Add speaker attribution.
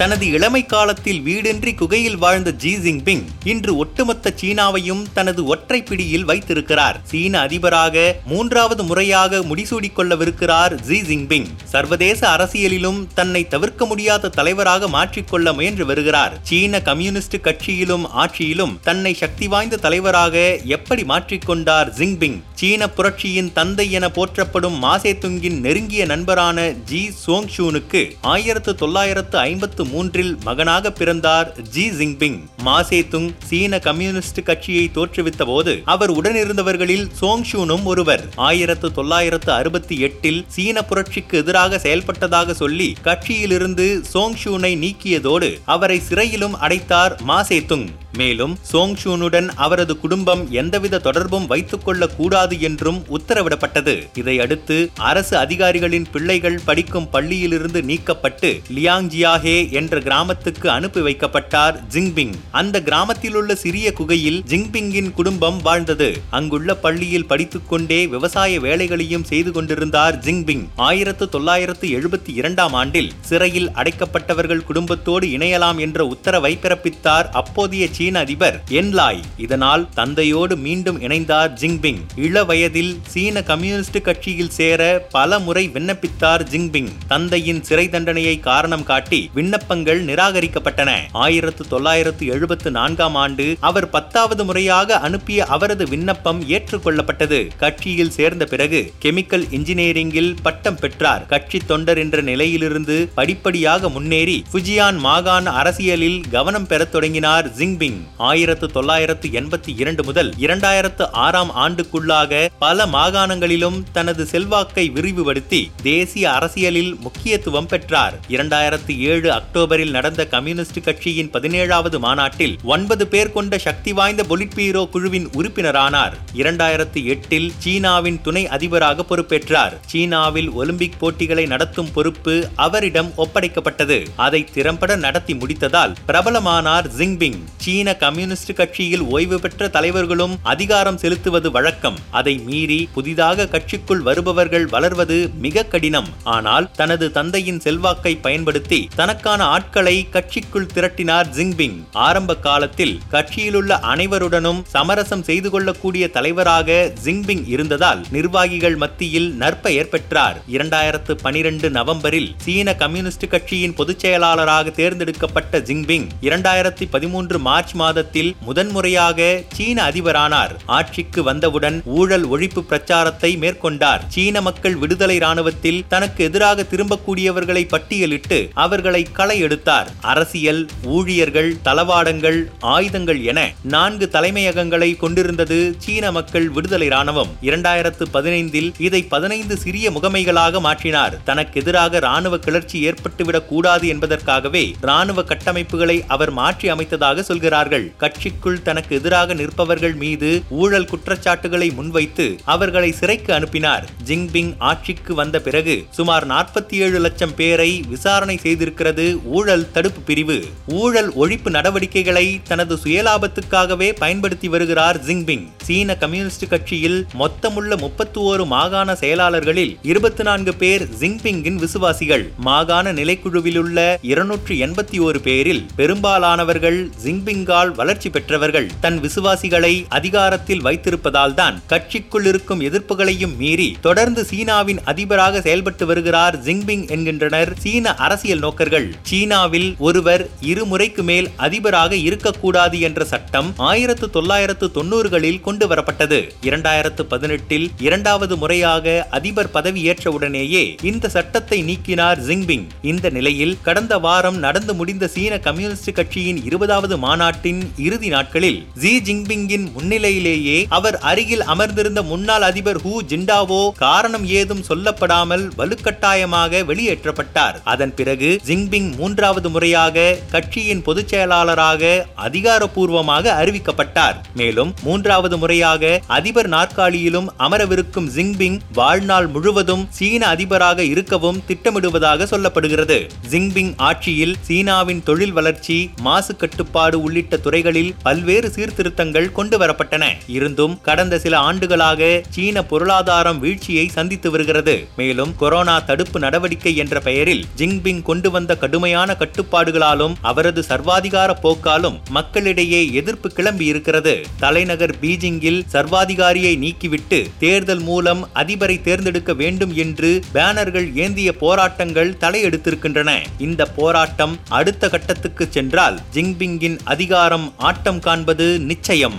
Speaker 1: தனது இளமை காலத்தில் வீடின்றி குகையில் வாழ்ந்த ஜி ஜின்பிங் இன்று ஒட்டுமொத்த சீனாவையும் தனது ஒற்றை பிடியில் வைத்திருக்கிறார். சீன அதிபராக மூன்றாவது முறையாக முடிசூடிக்கொள்ளவிருக்கிறார் ஜி ஜின்பிங். சர்வதேச அரசியலிலும் தன்னை தவிர்க்க முடியாத தலைவராக மாற்றிக்கொள்ள முயன்று வருகிறார். சீன கம்யூனிஸ்ட் கட்சியிலும் ஆட்சியிலும் தன்னை சக்தி வாய்ந்த தலைவராக எப்படி மாற்றிக்கொண்டார் ஜிங்பிங் சீன புரட்சியின் தந்தை என போற்றப்படும் மாசேதுங்கின் நெருங்கிய நண்பரான ஜி சோங்ஷூனுக்கு ஆயிரத்து தொள்ளாயிரத்து ஐம்பத்து மூன்றில் மகனாக பிறந்தார் ஜி ஜிங்பிங் மாசேதுங் சீன கம்யூனிஸ்ட் கட்சியை தோற்றுவித்த போது அவர் உடனிருந்தவர்களில் சோங்ஷூனும் ஒருவர். ஆயிரத்து தொள்ளாயிரத்து அறுபத்தி எட்டில் சீன புரட்சிக்கு எதிராக செயல்பட்டதாக சொல்லி கட்சியிலிருந்து சோங்ஷூனை நீக்கியதோடு அவரை சிறையிலும் அடைத்தார் மாசேதுங் மேலும் சோங்ஷூனுடன் அவரது குடும்பம் எந்தவித தொடர்பும் வைத்துக் கொள்ளக்கூடாது என்றும் உத்தரவிடப்பட்டது. இதையடுத்து அரசு அதிகாரிகளின் பிள்ளைகள் படிக்கும் பள்ளியிலிருந்து நீக்கப்பட்டு லியாங்ஜியாஹே என்ற கிராமத்துக்கு அனுப்பி வைக்கப்பட்டார் ஜிங்பிங். அந்த கிராமத்திலுள்ள சிறிய குகையில் ஜிங்பிங்கின் குடும்பம் வாழ்ந்தது. அங்குள்ள பள்ளியில் படித்துக்கொண்டே விவசாய வேலைகளையும் செய்து கொண்டிருந்தார் ஜிங்பிங். ஆயிரத்து தொள்ளாயிரத்து எழுபத்தி இரண்டாம் ஆண்டில் சிறையில் அடைக்கப்பட்டவர்கள் குடும்பத்தோடு இணையலாம் என்ற உத்தரவை பிறப்பித்தார். அப்போதைய சீன சீன அதிபர் என்லாய் இதனால் தந்தையோடு மீண்டும் இணைந்தார் ஜிங்பிங். இள வயதில் சீன கம்யூனிஸ்ட் கட்சியில் சேர பல முறை விண்ணப்பித்தார் ஜிங்பிங். தந்தையின் சிறை தண்டனையை காரணம் காட்டி விண்ணப்பங்கள் நிராகரிக்கப்பட்டன. ஆயிரத்து தொள்ளாயிரத்து எழுபத்து நான்காம் ஆண்டு அவர் பத்தாவது முறையாக அனுப்பிய அவரது விண்ணப்பம் ஏற்றுக்கொள்ளப்பட்டது. கட்சியில் சேர்ந்த பிறகு கெமிக்கல் இன்ஜினியரிங்கில் பட்டம் பெற்றார். கட்சி தொண்டர் என்ற நிலையிலிருந்து படிப்படியாக முன்னேறி புஜியான் மாகாண அரசியலில் கவனம் பெறத் தொடங்கினார் ஜிங்பிங். சிங் ஆயிரத்து தொள்ளாயிரத்து எண்பத்தி இரண்டு முதல் இரண்டாயிரத்து ஆறாம் ஆண்டுக்குள்ளாக பல மாகாணங்களிலும் தனது செல்வாக்கை விரிவுபடுத்தி தேசிய அரசியலில் முக்கியத்துவம் பெற்றார். இரண்டாயிரத்து ஏழு அக்டோபரில் நடந்த கம்யூனிஸ்ட் கட்சியின் பதினேழாவது மாநாட்டில் ஒன்பது பேர் கொண்ட சக்தி வாய்ந்த பொலிட்பீரோ குழுவின் உறுப்பினரானார். இரண்டாயிரத்து எட்டில் சீனாவின் துணை அதிபராக பொறுப்பேற்றார். சீனாவில் ஒலிம்பிக் போட்டிகளை நடத்தும் பொறுப்பு அவரிடம் ஒப்படைக்கப்பட்டது. அதை திறம்பட நடத்தி முடித்ததால் பிரபலமானார் ஜிங்பிங். சீன சீன கம்யூனிஸ்ட் கட்சியில் ஓய்வு பெற்ற தலைவர்களும் அதிகாரம் செலுத்துவது வழக்கம். அதை மீறி புதிதாக கட்சிக்குள் வருபவர்கள் வளர்வது மிக கடினம். ஆனால் தனது தந்தையின் செல்வாக்கை பயன்படுத்தி தனக்கான ஆட்களை கட்சிக்குள் திரட்டினார் ஜிங்பிங் ஆரம்ப காலத்தில் கட்சியிலுள்ள அனைவருடனும் சமரசம் செய்து கொள்ளக்கூடிய தலைவராக ஜிங்பிங் இருந்ததால் நிர்வாகிகள் மத்தியில் நற்பெயர் பெற்றார் இரண்டாயிரத்து பனிரெண்டு நவம்பரில் சீன கம்யூனிஸ்ட் கட்சியின் பொதுச் செயலாளராக தேர்ந்தெடுக்கப்பட்ட ஜிங்பிங் இரண்டாயிரத்தி பதிமூன்று மார்ச் மாதத்தில் முதன்முறையாக சீன அதிபரானார். ஆட்சிக்கு வந்தவுடன் ஊழல் ஒழிப்பு பிரச்சாரத்தை மேற்கொண்டார். சீன மக்கள் விடுதலை ராணுவத்தில் தனக்கு எதிராக திரும்பக்கூடியவர்களை பட்டியலிட்டு அவர்களை களை எடுத்தார் அரசியல் ஊழியர்கள் தளவாடங்கள் ஆயுதங்கள் என நான்கு தலைமையகங்களை கொண்டிருந்தது சீன மக்கள் விடுதலை ராணுவம் இரண்டாயிரத்து பதினைந்தில் இதை பதினைந்து சிறிய முகமைகளாக மாற்றினார். தனக்கு எதிராக ராணுவ கிளர்ச்சி ஏற்பட்டுவிடக் கூடாது என்பதற்காகவே ராணுவ கட்டமைப்புகளை அவர் மாற்றி அமைத்ததாக சொல்கிறார் சொல்கிறார்கள் கட்சிக்குள் தனக்கு எதிராக நிற்பவர்கள் மீது ஊழல் குற்றச்சாட்டுகளை முன்வைத்து அவர்களை சிறைக்கு அனுப்பினார். ஜிங்பிங் ஆட்சிக்கு வந்த பிறகு சுமார் நாற்பத்தி ஏழு லட்சம் பேரை விசாரணை செய்திருக்கிறது ஊழல் தடுப்பு பிரிவு. ஊழல் ஒழிப்பு நடவடிக்கைகளை தனது சுயலாபத்துக்காகவே பயன்படுத்தி வருகிறார் ஜிங்பிங் சீன கம்யூனிஸ்ட் கட்சியில் மொத்தமுள்ள முப்பத்தி ஓரு மாகாண செயலாளர்களில் இருபத்தி நான்கு பேர் ஜிங்பிங்கின் விசுவாசிகள். மாகாண நிலைக்குழுவிலுள்ள இருநூற்று எண்பத்தி ஓரு பேரில் பெரும்பாலானவர்கள் ஜிங்பிங் நெடுங்கால் வளர்ச்சி பெற்றவர்கள் தன் விசுவாசிகளை அதிகாரத்தில் வைத்திருப்பதால் தான் கட்சிக்குள் இருக்கும் எதிர்ப்புகளையும் மீறி தொடர்ந்து சீனாவின் அதிபராக செயல்பட்டு வருகிறார் ஜிங்பிங் என்கின்றனர் சீன அரசியல் நோக்கர்கள். சீனாவில் ஒருவர் இருமுறைக்கு மேல் அதிபராக இருக்கக்கூடாது என்ற சட்டம் ஆயிரத்து தொள்ளாயிரத்து தொண்ணூறுகளில் கொண்டு வரப்பட்டது. இரண்டாயிரத்து பதினெட்டில் இரண்டாவது முறையாக அதிபர் பதவியேற்ற உடனேயே இந்த சட்டத்தை நீக்கினார் ஜிங்பிங் இந்த நிலையில் கடந்த வாரம் நடந்து முடிந்த சீன கம்யூனிஸ்ட் கட்சியின் இருபதாவது மாநாட்டின் இறுதி நாட்களில் ஜி ஜின்பிங்கின் முன்னிலையிலேயே அவர் அருகில் அமர்ந்திருந்த முன்னாள் அதிபர் ஹூ ஜிண்டாவோ காரணம் ஏதும் சொல்லப்படாமல் வலுக்கட்டாயமாக வெளியேற்றப்பட்டார். அதன் பிறகு ஜிங்பிங் மூன்றாவது முறையாக கட்சியின் பொதுச் செயலாளராக அதிகாரப்பூர்வமாக அறிவிக்கப்பட்டார். மேலும் மூன்றாவது முறையாக அதிபர் நாற்காலியிலும் அமரவிருக்கும் ஜிங்பிங் வாழ்நாள் முழுவதும் சீன அதிபராக இருக்கவும் திட்டமிடுவதாக சொல்லப்படுகிறது. ஜிங்பிங் ஆட்சியில் சீனாவின் தொழில் வளர்ச்சி மாசு கட்டுப்பாடு உள்ளிட்ட துறைகளில் பல்வேறு சீர்திருத்தங்கள் கொண்டு வரப்பட்டன. இருந்தும் கடந்த சில ஆண்டுகளாக சீன பொருளாதாரம் வீழ்ச்சியை சந்தித்து வருகிறது. மேலும் கொரோனா தடுப்பு நடவடிக்கை என்ற பெயரில் ஜிங்பிங் கொண்டு வந்த கடுமையான கட்டுப்பாடுகளாலும் அவரது சர்வாதிகார போக்காலும் மக்களிடையே எதிர்ப்பு கிளம்பி இருக்கிறது தலைநகர் பீஜிங்கில் சர்வாதிகாரியை நீக்கிவிட்டு தேர்தல் மூலம் அதிபரை தேர்ந்தெடுக்க வேண்டும் என்று பேனர்கள் ஏந்திய போராட்டங்கள் தலையெடுத்திருக்கின்றன. இந்த போராட்டம் அடுத்த கட்டத்துக்கு சென்றால் ஜிங்பிங்கின் அதிகாரம் ஆட்டம் காண்பது நிச்சயம்.